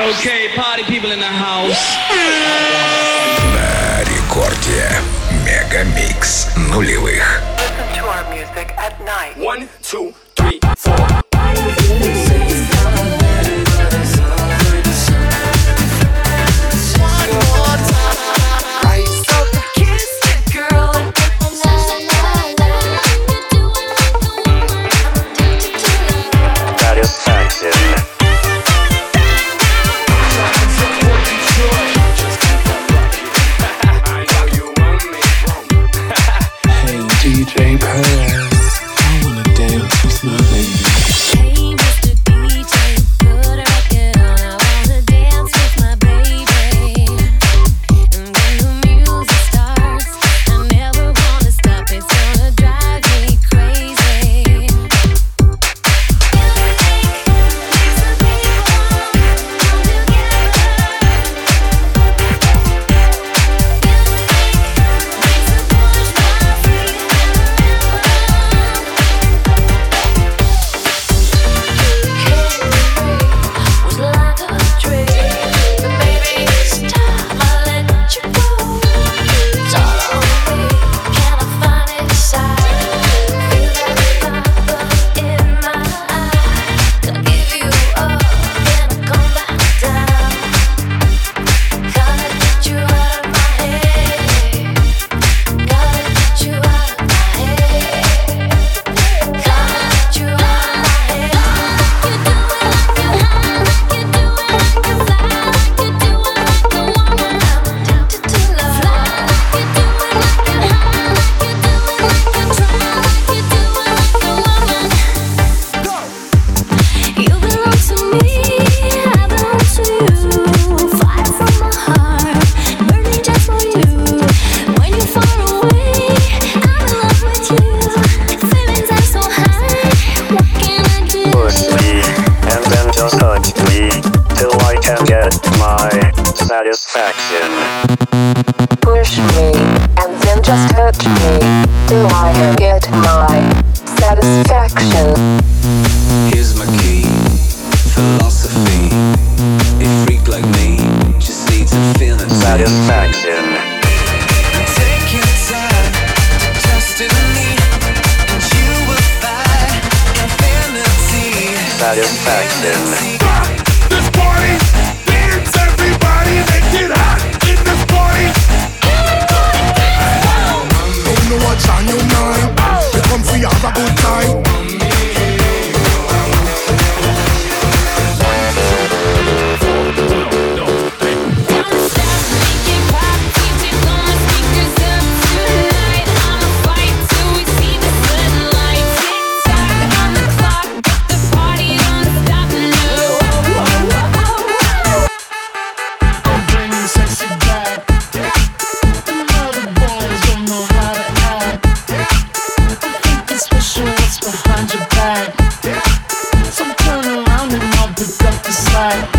Okay, party people in the house. На рекорде Мегамикс нулевых. Listen to our music at night. One, two, three, four. slide. So turn around and I'll pick up the slack.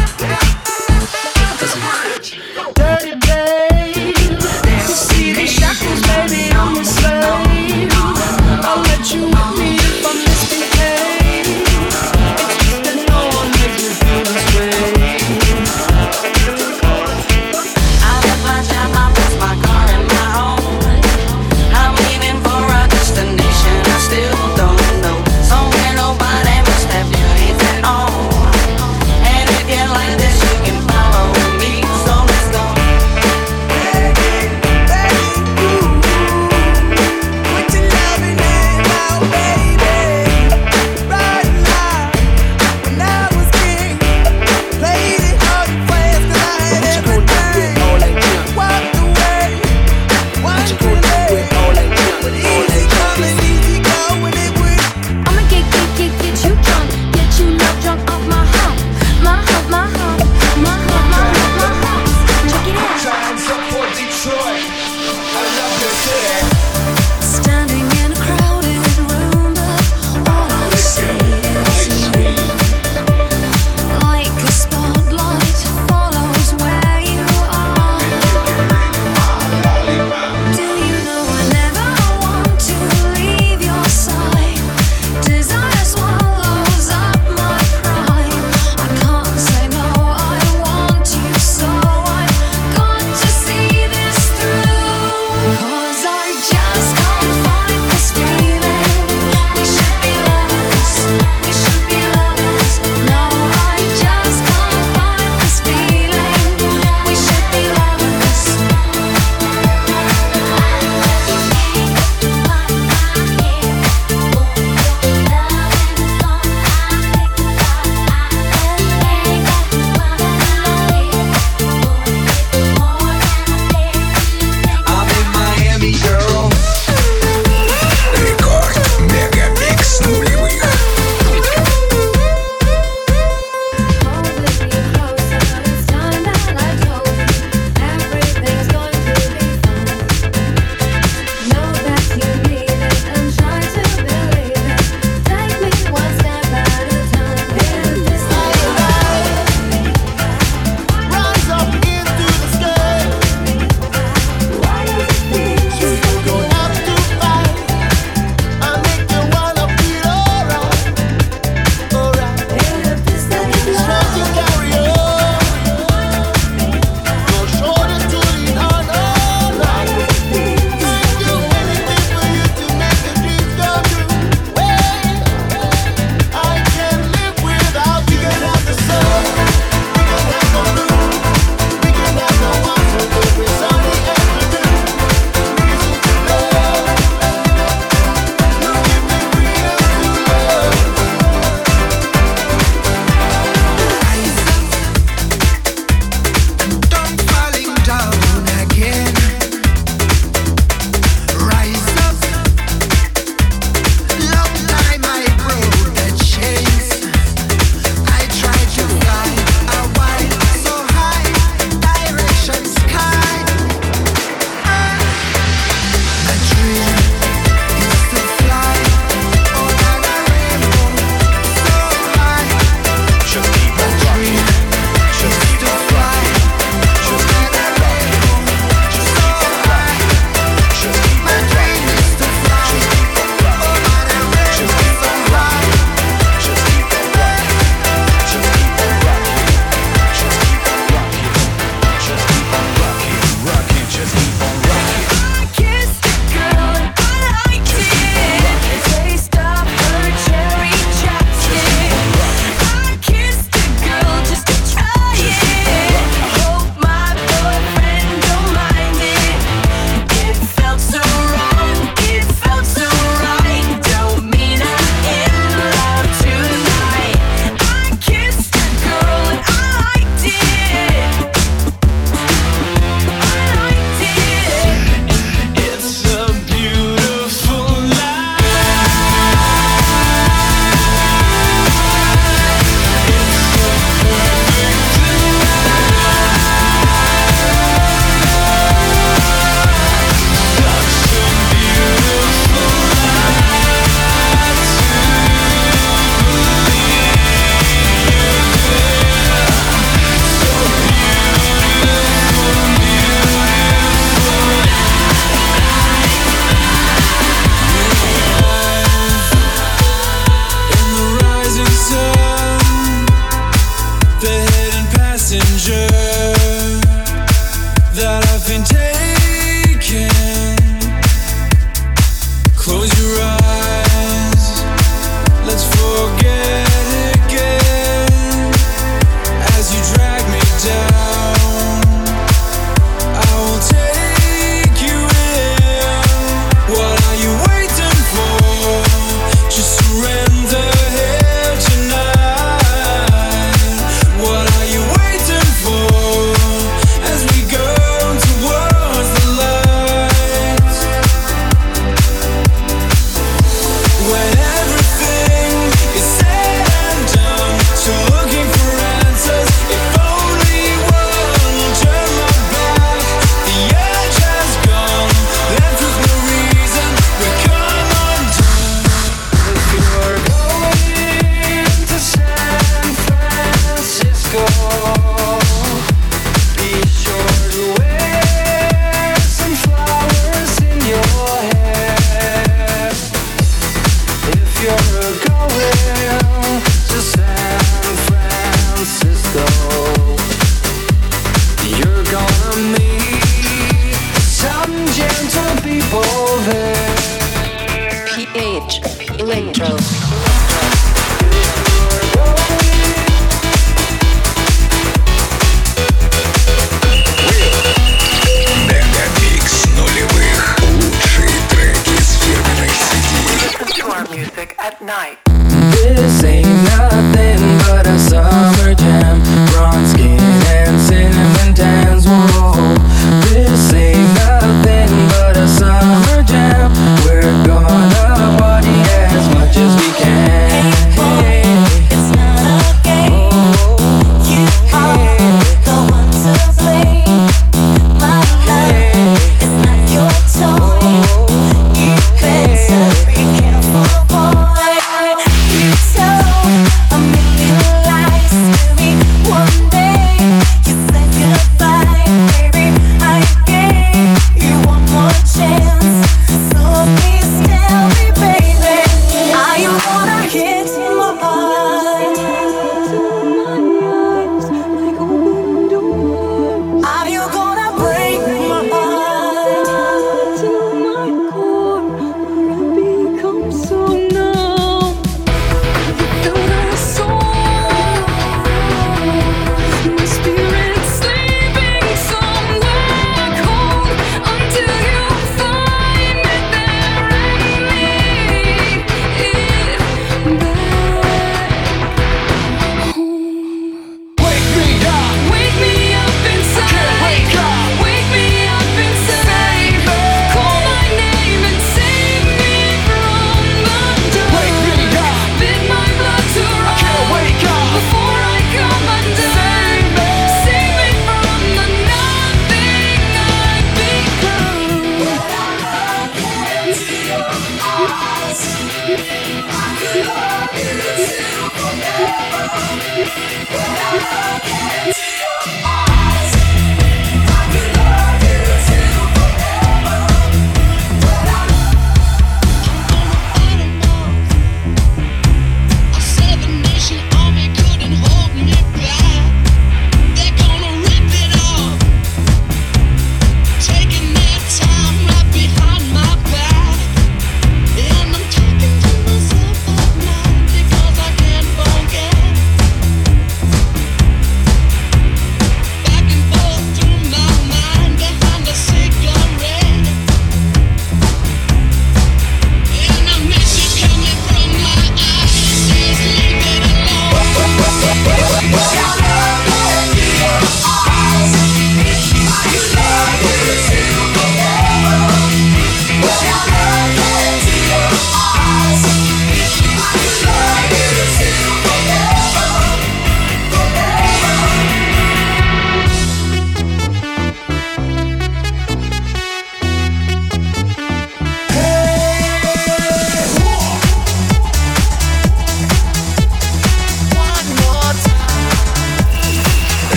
Electro.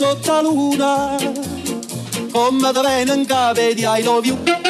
Sotto la luna, come te in capo di I love you.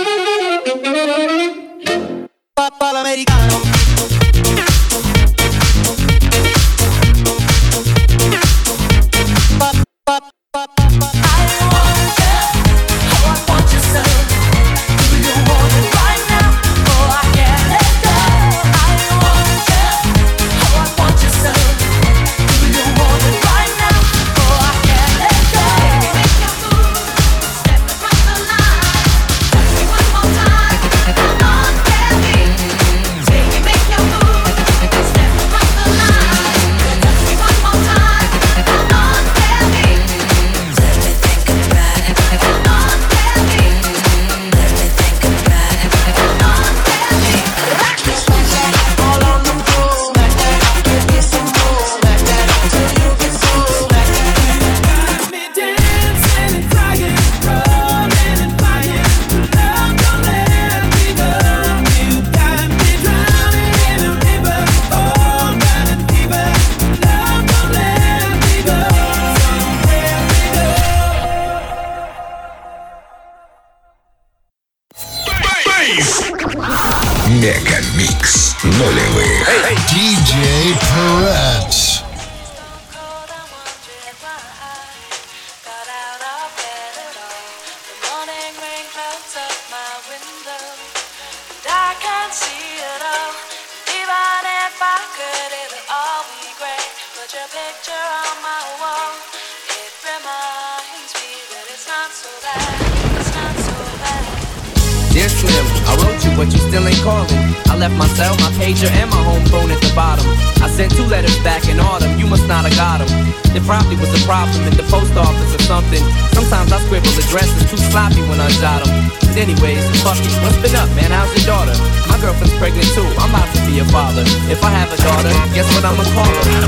What's been up, man? How's your daughter? My girlfriend's pregnant too, I'm about to be a father. If I have a daughter, guess what I'ma call her?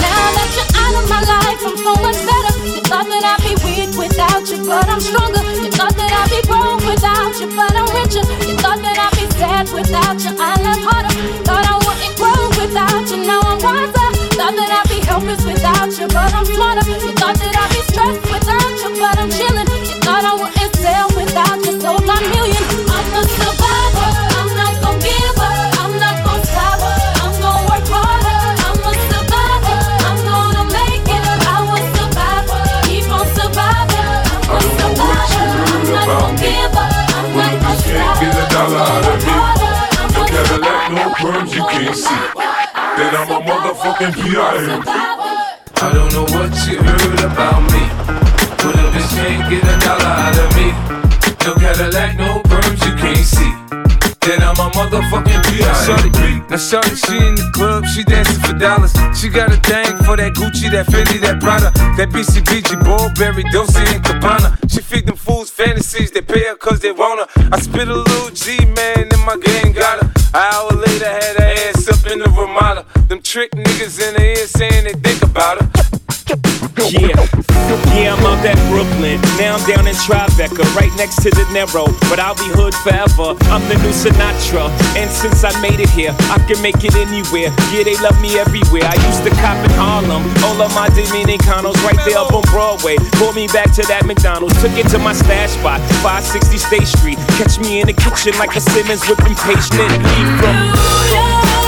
Now that you're out of my life, I'm so much better. You thought that I'd be weak without you, but I'm stronger. You thought that I'd be broke without you, but I'm richer. You thought that I'd be sad without you, I. Thought I wouldn't grow without you, now I'm wiser. Thought that I'd be helpless without you, but I'm smarter. You thought that I'd be stressed without Perms you can't see. Then I'm a motherfucking P.I.M. I don't know what you heard about me. But a bitch can't get a dollar out of me. No Cadillac, no perms you can't see. Then I'm a motherfucking P.I.M. now shorty, she in the club, she dancing for dollars. She got a thing for that Gucci, that Fendi, that Prada, that BCBG, Burberry, Dolce and Gabbana. She feed them fools fantasies, they pay her cause they want her. I spit a little G, man, and my gang got her. An hour later, had her ass up in the Ramada. Them trick niggas in the ear saying they think about her. Yeah, yeah, I'm out at Brooklyn. Now I'm down in Tribeca, right next to De Niro. But I'll be hood forever. I'm the new Sinatra. And since I made it here, I can make it anywhere. Yeah, they love me everywhere. I used to cop in Harlem. All of my Dominicanos right there up on Broadway. Pulled me back to that McDonald's. Took it to my stash spot, 560 State Street. Catch me in the kitchen like a Simmons whipping and eat from.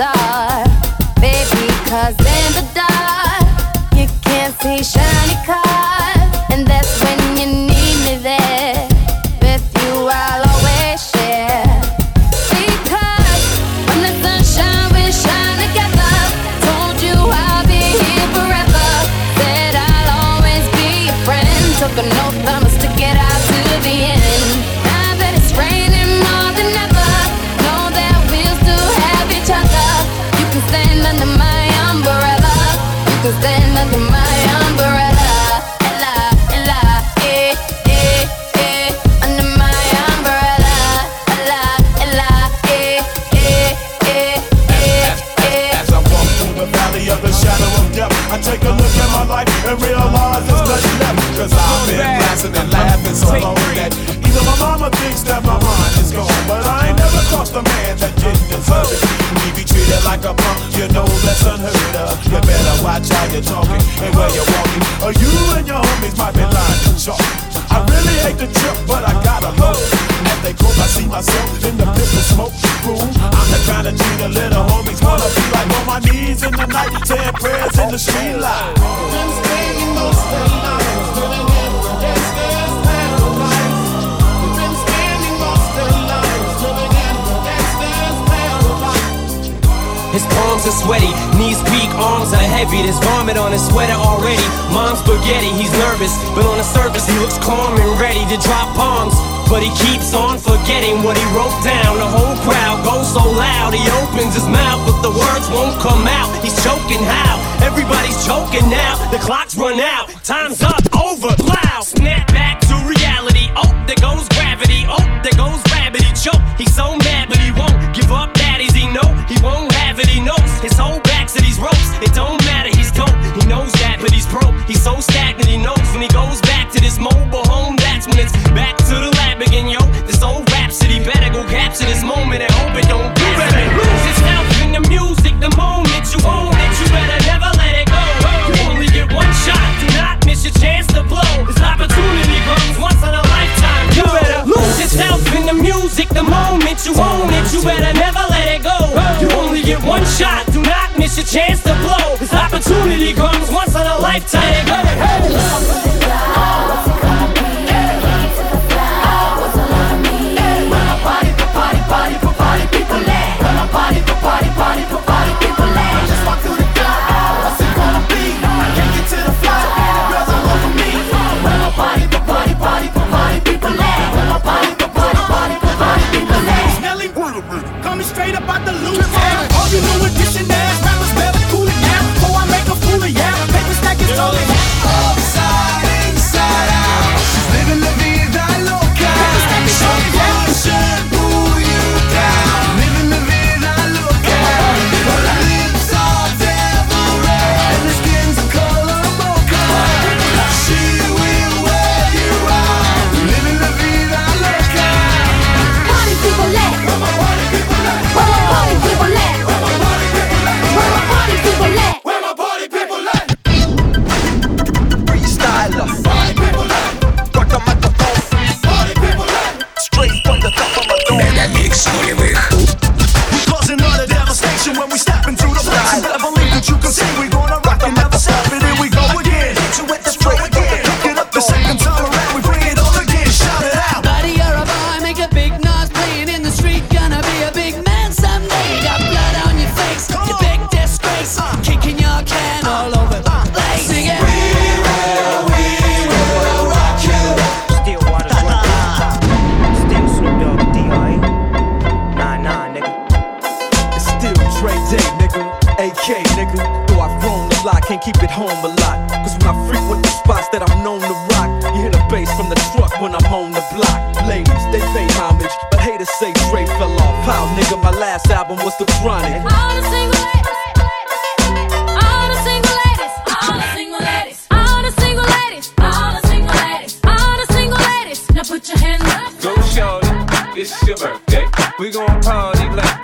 Star. Baby, cause in the dark, you can't see shiny blasting and laughing so long that even my mama thinks that my mind is gone. But I ain't never crossed a man that didn't deserve it. Me be treated like a punk, you know that's unheard of. You better watch how you're talking and where you're walking. Or you and your homies might be lying to chalk. I really hate the trip, but I gotta it. As they heavy. There's vomit on his sweater already. Mom's spaghetti, he's nervous, but on the surface he looks calm and ready to drop bombs. But he keeps on forgetting what he wrote down. The whole crowd goes so loud, he opens his mouth, but the words won't come out. He's choking how? Everybody's choking now. The clock's run out, time's up, over, loud. Snap back to reality. Oh, there goes gravity. Oh, there goes. He choke. He's so mad, but he won't give up. Daddies, he know he won't have it. He knows his whole back to these ropes. It don't but he's broke. He's so stagnant. He knows when he goes back to this mobile home. That's when it's back to the lab again, yo. This old rhapsody better go capture this moment and hope it don't you better lose yourself in the music the moment you own it. You better never let it go. You only get one shot. Do not miss your chance to blow. This opportunity comes once in a lifetime. You better lose yourself in the music the moment you own it. You better never let it go. You only get one shot. Do not miss your chance to once in a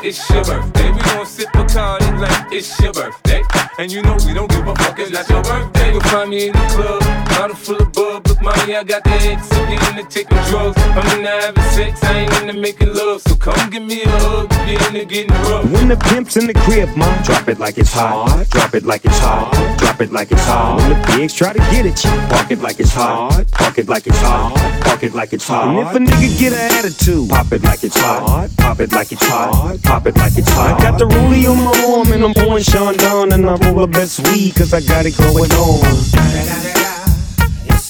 it's your birthday. We gon' sip a party like it's your birthday. And you know we don't give a fuck, it's not your birthday. You'll find me in the club, bottle full of bub. Look, mommy, I got the X, I'm into taking drugs. I'm into having sex, I ain't into making love. So come give me a hug, get into getting rough. When the pimp's in the crib, mom, drop it like it's hot. Drop it like it's hot. Drop it like it's hot. When the pigs try to get at you, park it like it's hot. Park it like it's hot. Park it like it's hot. And if a nigga get an attitude, pop it like it's hot. Pop it like it's hot. Pop it like it's hot. I got the rollie on my arm and I'm pouring Chandon and I roll the best weed cause I got it going on.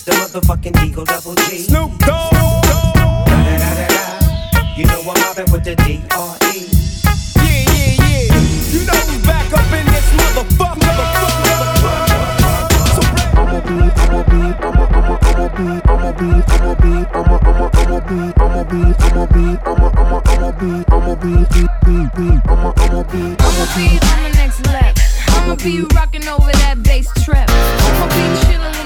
It's the motherfucking Eagle Double G. Snoop Dogg. You know I'm mobbing with the D.R.E. Yeah, yeah, yeah. You know who's back up in this motherfucker. I'ma be, I'ma be, I'ma, I'ma, I'ma be, I'ma be, I'ma be, I'ma, I'ma, I'ma be, I'ma be, I'ma be, I'ma, I'ma, I'ma be, I'ma be, be, be, be, I'ma, I'ma be, I'ma be. on the next level. I'ma be rocking over that bass trap. I'ma be chilling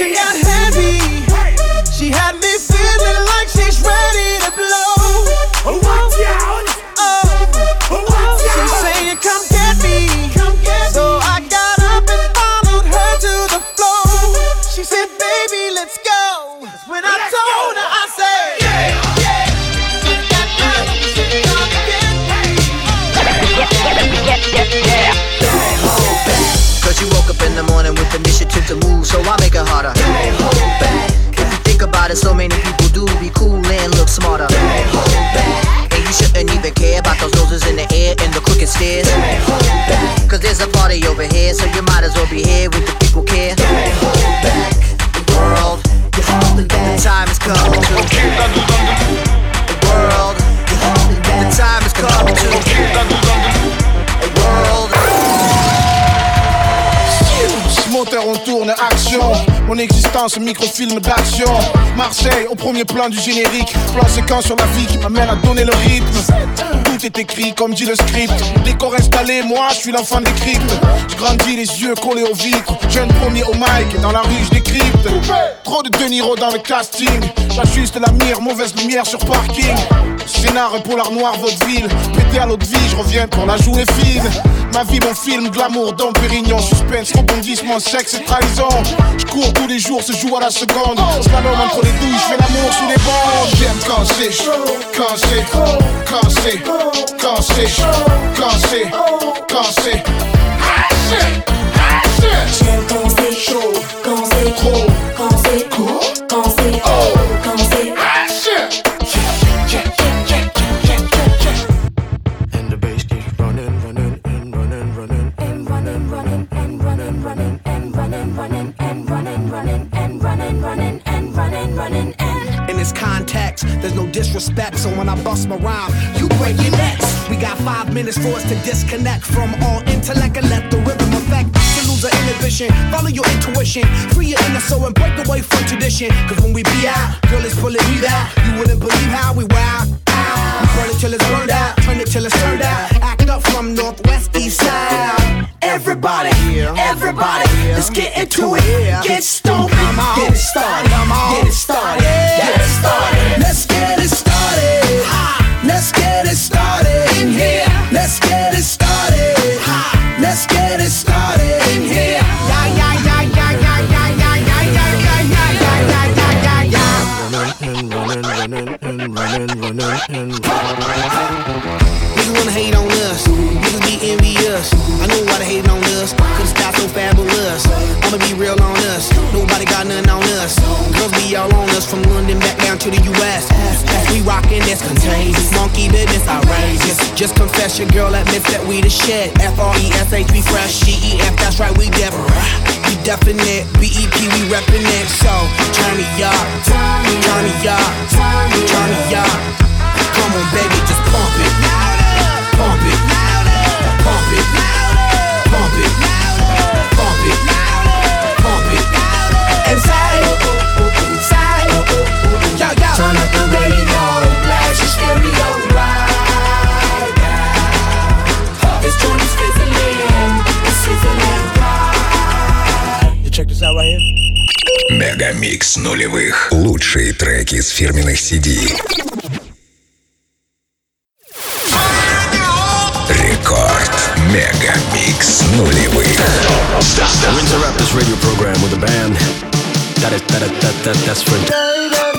She got There's a party over here, so you might as well be here with the existence, microfilm d'action. Marseille, au premier plan du générique. Plan séquence sur la vie qui m'amène à donner le rythme. Tout est écrit, comme dit le script. Décor installé, moi, je suis l'enfant des cryptes. Je grandis les yeux collés aux vitres. Jeune premier au mic, dans la rue, je décrypte. Trop de De Niro dans le casting. J'ajuste la mire, mauvaise lumière sur parking. Scénar pour l'art noir, vaudeville. Pété à l'autre vie, je reviens pour la jouer fine. Ma vie, mon film, glamour, Dom Pérignon. Suspense, rebondissement, sexe et trahison. Je cours tous les jours, se joue à la seconde. Slalom entre les douilles, je fais l'amour sous les bandes. J'aime quand c'est chaud, quand c'est quand c'est quand c'est quand c'est quand c'est five minutes for us to disconnect from all intellect and let the rhythm affect. To lose our inhibition, follow your intuition, free your inner soul and break away from tradition. Cause when we be out, girl, it's pulling me out. You wouldn't believe how we wow. We burn it till it's burned out, turn it till it's turned out. Act up from northwest east side. Everybody, everybody, let's get into it. Мегамикс нулевых. Лучшие треки с фирменных CD. Рекорд. Мегамикс нулевых. We interrupt this radio program with a band that is that that that that's for.